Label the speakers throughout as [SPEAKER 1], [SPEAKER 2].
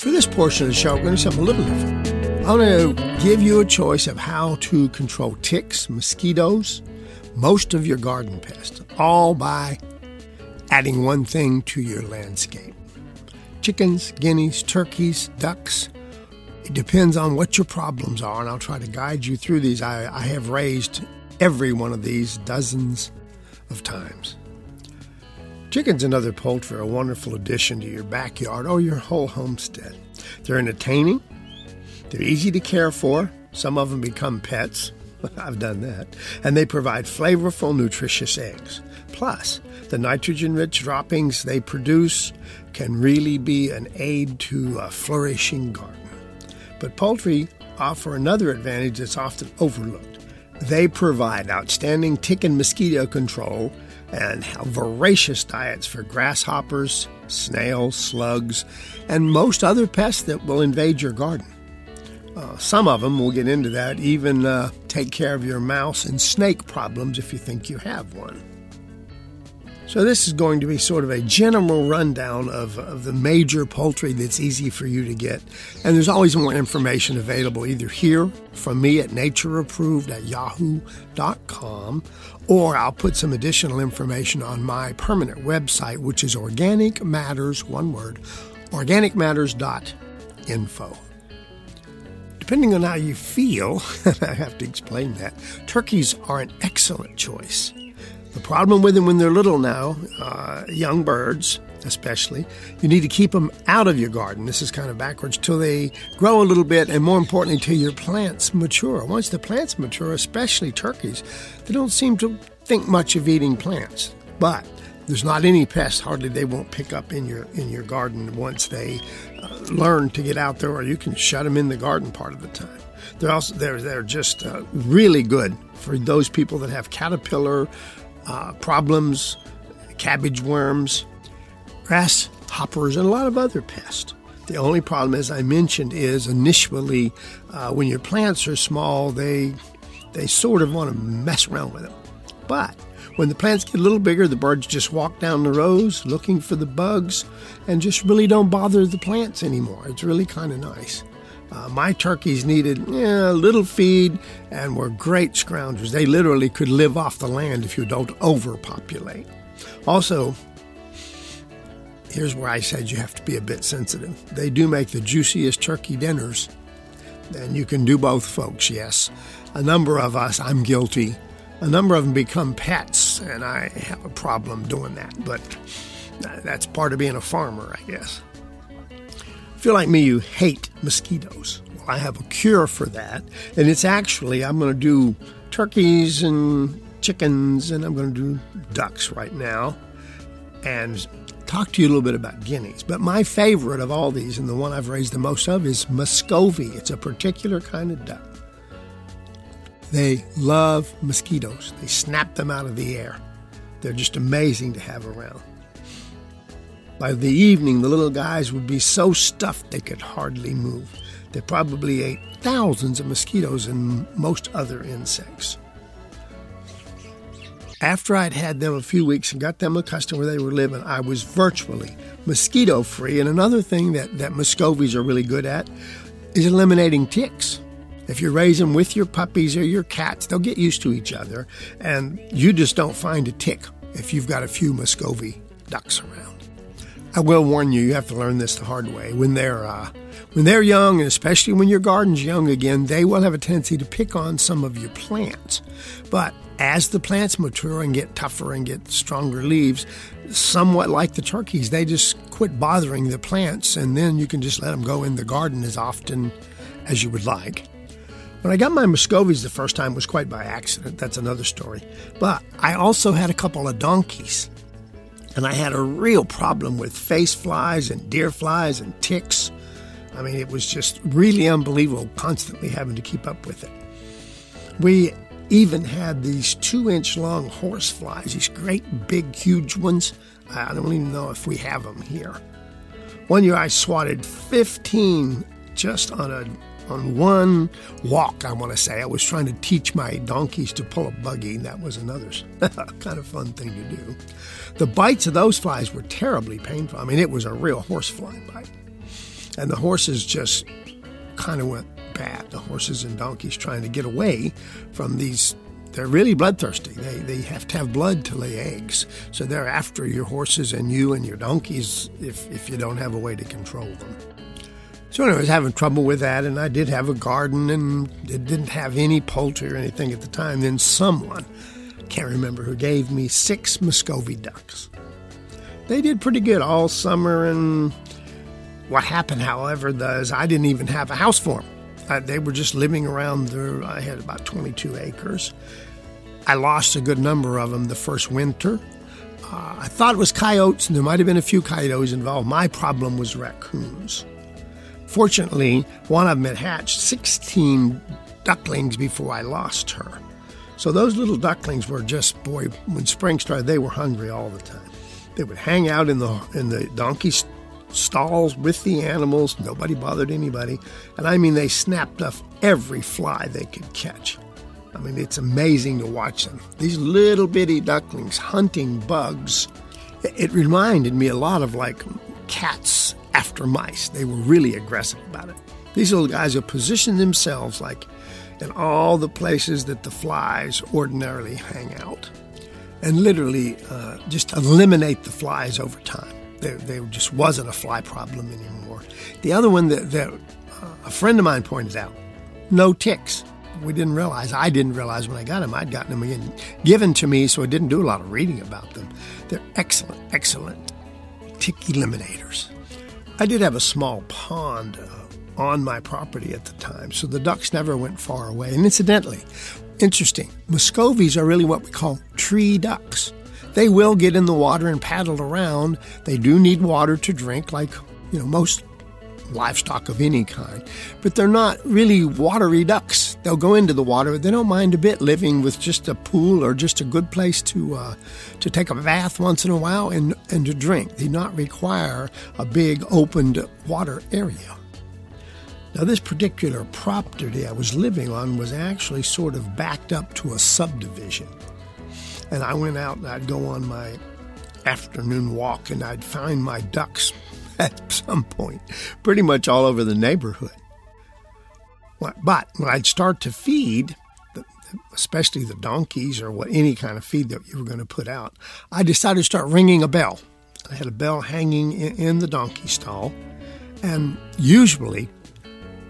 [SPEAKER 1] For this portion of the show, we're going to do something a little different. I'm going to give you a choice of how to control ticks, mosquitoes, most of your garden pests, all by adding one thing to your landscape. Chickens, guineas, turkeys, ducks. It depends on what your problems are, and I'll try to guide you through these. I, I have raised every one of these dozens of times. Chickens and other poultry are a wonderful addition to your backyard or your whole homestead. They're entertaining, they're easy to care for, some of them become pets. I've done that. And they provide flavorful, nutritious eggs. Plus, the nitrogen rich droppings they produce can really be an aid to a flourishing garden. But poultry offer another advantage that's often overlooked. They provide outstanding tick and mosquito control and voracious diets for grasshoppers, snails, slugs, and most other pests that will invade your garden. Uh, some of them, we'll get into that, even uh, take care of your mouse and snake problems if you think you have one. So, this is going to be sort of a general rundown of, of the major poultry that's easy for you to get. And there's always more information available either here from me at natureapproved at yahoo.com, or I'll put some additional information on my permanent website, which is Organic Matters, one word, organicmatters.info. Depending on how you feel, I have to explain that, turkeys are an excellent choice. The problem with them when they're little now, uh, young birds especially, you need to keep them out of your garden. This is kind of backwards till they grow a little bit, and more importantly, till your plants mature. Once the plants mature, especially turkeys, they don't seem to think much of eating plants. But there's not any pests hardly they won't pick up in your in your garden once they uh, learn to get out there, or you can shut them in the garden part of the time. They're also they're they're just uh, really good for those people that have caterpillar uh, problems, cabbage worms, grasshoppers, and a lot of other pests. The only problem, as I mentioned, is initially uh, when your plants are small, they they sort of want to mess around with them. But when the plants get a little bigger, the birds just walk down the rows looking for the bugs and just really don't bother the plants anymore. It's really kind of nice. Uh, my turkeys needed yeah, a little feed and were great scroungers. They literally could live off the land if you don't overpopulate. Also, here's where I said you have to be a bit sensitive. They do make the juiciest turkey dinners, and you can do both, folks, yes. A number of us, I'm guilty, a number of them become pets, and I have a problem doing that, but that's part of being a farmer, I guess. If you're like me, you hate mosquitoes. Well, I have a cure for that, and it's actually I'm going to do turkeys and chickens, and I'm going to do ducks right now, and talk to you a little bit about guineas. But my favorite of all these, and the one I've raised the most of, is Muscovy. It's a particular kind of duck. They love mosquitoes. They snap them out of the air. They're just amazing to have around. By the evening, the little guys would be so stuffed they could hardly move. They probably ate thousands of mosquitoes and most other insects. After I'd had them a few weeks and got them accustomed where they were living, I was virtually mosquito free. And another thing that, that Muscovies are really good at is eliminating ticks. If you raise them with your puppies or your cats, they'll get used to each other, and you just don't find a tick if you've got a few Muscovy ducks around. I will warn you, you have to learn this the hard way. When they're uh, when they're young, and especially when your garden's young again, they will have a tendency to pick on some of your plants. But as the plants mature and get tougher and get stronger leaves, somewhat like the turkeys, they just quit bothering the plants, and then you can just let them go in the garden as often as you would like. When I got my Muscovies the first time was quite by accident. That's another story. But I also had a couple of donkeys and I had a real problem with face flies and deer flies and ticks. I mean, it was just really unbelievable constantly having to keep up with it. We even had these two inch long horse flies, these great big, huge ones. I don't even know if we have them here. One year I swatted 15 just on a on one walk, I want to say. I was trying to teach my donkeys to pull a buggy. And that was another kind of fun thing to do. The bites of those flies were terribly painful. I mean, it was a real horse fly bite. And the horses just kind of went bad. The horses and donkeys trying to get away from these. They're really bloodthirsty. They, they have to have blood to lay eggs. So they're after your horses and you and your donkeys if, if you don't have a way to control them. So anyway, I was having trouble with that, and I did have a garden, and it didn't have any poultry or anything at the time. Then someone, I can't remember who, gave me six Muscovy ducks. They did pretty good all summer, and what happened, however, is I didn't even have a house for them. I, they were just living around there. I had about 22 acres. I lost a good number of them the first winter. Uh, I thought it was coyotes, and there might have been a few coyotes involved. My problem was raccoons. Fortunately, one of them had hatched 16 ducklings before I lost her. So those little ducklings were just, boy, when spring started, they were hungry all the time. They would hang out in the in the donkey stalls with the animals. Nobody bothered anybody, and I mean they snapped off every fly they could catch. I mean it's amazing to watch them. These little bitty ducklings hunting bugs. It reminded me a lot of like cats after mice. They were really aggressive about it. These little guys have positioned themselves like in all the places that the flies ordinarily hang out and literally uh, just eliminate the flies over time. There, there, just wasn't a fly problem anymore. The other one that, that uh, a friend of mine pointed out no ticks. We didn't realize, I didn't realize when I got them, I'd gotten them again given to me, so I didn't do a lot of reading about them. They're excellent, excellent tick eliminators. I did have a small pond uh, on my property at the time, so the ducks never went far away. And incidentally, interesting, Muscovies are really what we call tree ducks. They will get in the water and paddle around. They do need water to drink, like you know most livestock of any kind, but they're not really watery ducks. They'll go into the water. They don't mind a bit living with just a pool or just a good place to uh, to take a bath once in a while and, and to drink. They not require a big opened water area. Now, this particular property I was living on was actually sort of backed up to a subdivision. And I went out and I'd go on my afternoon walk and I'd find my ducks at some point, pretty much all over the neighborhood. But when I'd start to feed, especially the donkeys or what any kind of feed that you were going to put out, I decided to start ringing a bell. I had a bell hanging in the donkey stall, and usually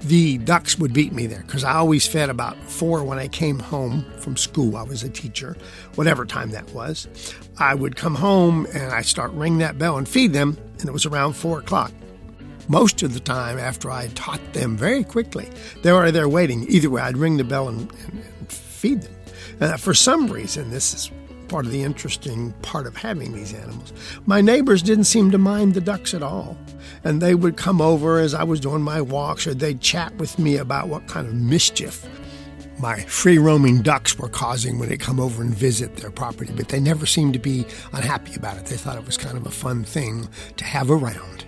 [SPEAKER 1] the ducks would beat me there because I always fed about four when I came home from school. I was a teacher, whatever time that was. I would come home and I start ring that bell and feed them, and it was around four o'clock. Most of the time, after I taught them very quickly, they were there waiting. Either way, I'd ring the bell and, and, and feed them. And for some reason, this is part of the interesting part of having these animals. My neighbors didn't seem to mind the ducks at all. And they would come over as I was doing my walks, or they'd chat with me about what kind of mischief my free roaming ducks were causing when they come over and visit their property. But they never seemed to be unhappy about it. They thought it was kind of a fun thing to have around.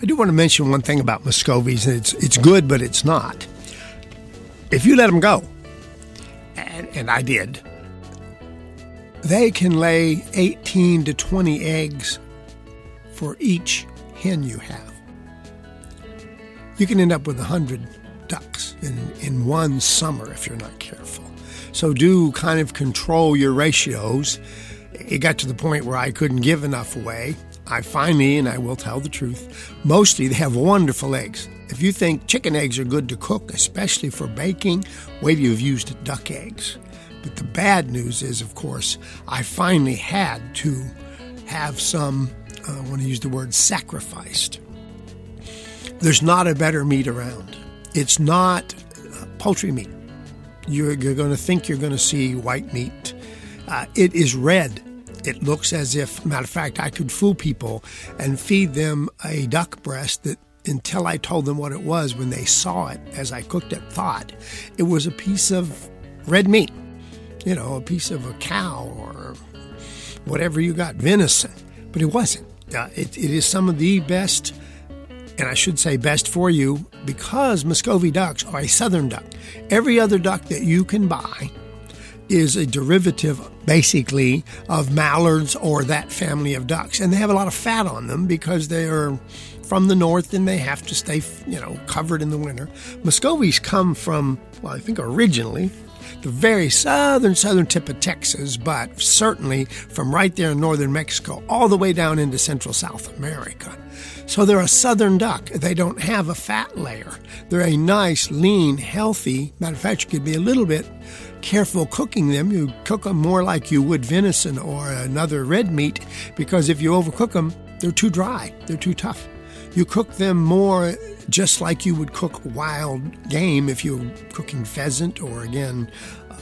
[SPEAKER 1] I do want to mention one thing about Muscovies, and it's, it's good, but it's not. If you let them go, and, and I did, they can lay 18 to 20 eggs for each hen you have. You can end up with 100 ducks in, in one summer if you're not careful. So do kind of control your ratios. It got to the point where I couldn't give enough away. I finally, and I will tell the truth, mostly they have wonderful eggs. If you think chicken eggs are good to cook, especially for baking, wait till you've used duck eggs. But the bad news is, of course, I finally had to have some, uh, I want to use the word sacrificed. There's not a better meat around. It's not uh, poultry meat. You're, you're going to think you're going to see white meat. Uh, it is red. It looks as if, matter of fact, I could fool people and feed them a duck breast that until I told them what it was when they saw it as I cooked it, thought it was a piece of red meat you know, a piece of a cow or whatever you got, venison. But it wasn't. Uh, it, it is some of the best, and I should say best for you, because Muscovy ducks are a southern duck. Every other duck that you can buy is a derivative, basically, of mallards or that family of ducks. And they have a lot of fat on them because they are from the north and they have to stay, you know, covered in the winter. Muscovies come from, well, I think originally the very southern, southern tip of Texas, but certainly from right there in northern Mexico all the way down into central South America. So they're a southern duck. They don't have a fat layer. They're a nice, lean, healthy. Matter of fact, you could be a little bit careful cooking them. You cook them more like you would venison or another red meat because if you overcook them, they're too dry. They're too tough. You cook them more just like you would cook wild game if you're cooking pheasant or again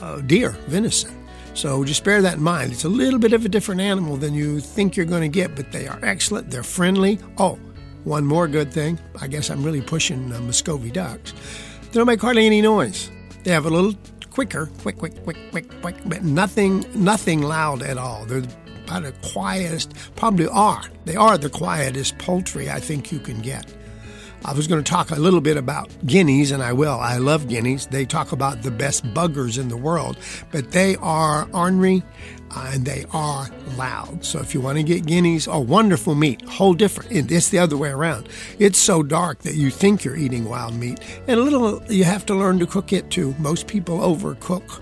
[SPEAKER 1] uh, deer, venison. So just bear that in mind. It's a little bit of a different animal than you think you're going to get, but they are excellent. They're friendly. Oh, one more good thing. I guess I'm really pushing uh, Muscovy ducks. They don't make hardly any noise. They have a little quicker, quick, quick, quick, quick, quick, but nothing, nothing loud at all. They're about the quietest, probably are. They are the quietest poultry I think you can get. I was going to talk a little bit about guineas, and I will. I love guineas. They talk about the best buggers in the world, but they are ornery uh, and they are loud. So if you want to get guineas, oh, wonderful meat, whole different. It's the other way around. It's so dark that you think you're eating wild meat, and a little you have to learn to cook it too. Most people overcook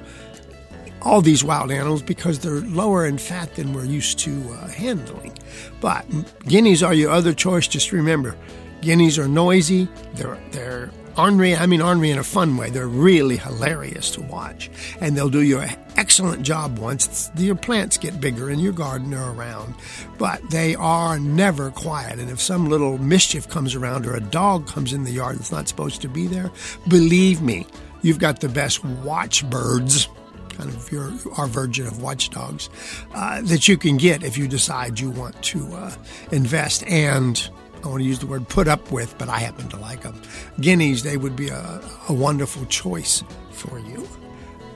[SPEAKER 1] all these wild animals because they're lower in fat than we're used to uh, handling. But guineas are your other choice. Just remember, Guineas are noisy. They're they're ornery. I mean ornery in a fun way. They're really hilarious to watch, and they'll do you an excellent job once your plants get bigger in your garden or around. But they are never quiet. And if some little mischief comes around or a dog comes in the yard that's not supposed to be there, believe me, you've got the best watchbirds kind of your our version of watchdogs uh, that you can get if you decide you want to uh, invest and I want to use the word put up with, but I happen to like them. Guineas, they would be a, a wonderful choice for you.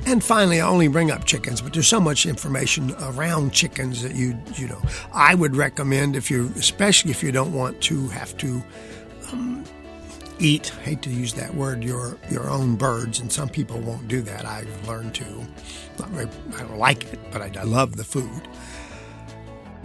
[SPEAKER 1] And finally, I only bring up chickens, but there's so much information around chickens that you you know I would recommend if you, especially if you don't want to have to um, eat. Hate to use that word, your your own birds, and some people won't do that. I've learned to. Not very, I don't like it, but I, I love the food.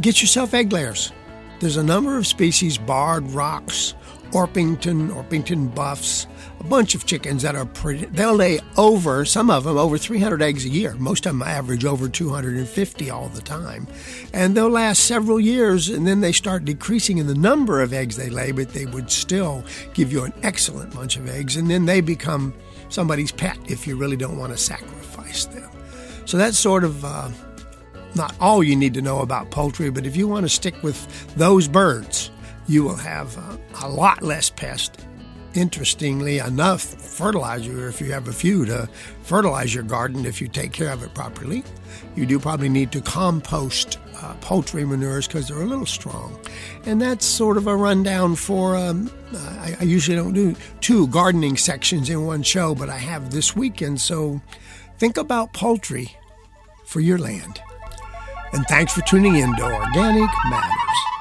[SPEAKER 1] Get yourself egg layers. There's a number of species, barred rocks, Orpington, Orpington buffs, bunch of chickens that are pretty, they'll lay over, some of them over 300 eggs a year. Most of them average over 250 all the time. And they'll last several years and then they start decreasing in the number of eggs they lay, but they would still give you an excellent bunch of eggs. And then they become somebody's pet if you really don't want to sacrifice them. So that's sort of uh, not all you need to know about poultry, but if you want to stick with those birds, you will have a, a lot less pest. Interestingly enough, fertilizer, if you have a few to fertilize your garden, if you take care of it properly, you do probably need to compost uh, poultry manures because they're a little strong. And that's sort of a rundown for, um, I, I usually don't do two gardening sections in one show, but I have this weekend. So think about poultry for your land. And thanks for tuning in to Organic Matters.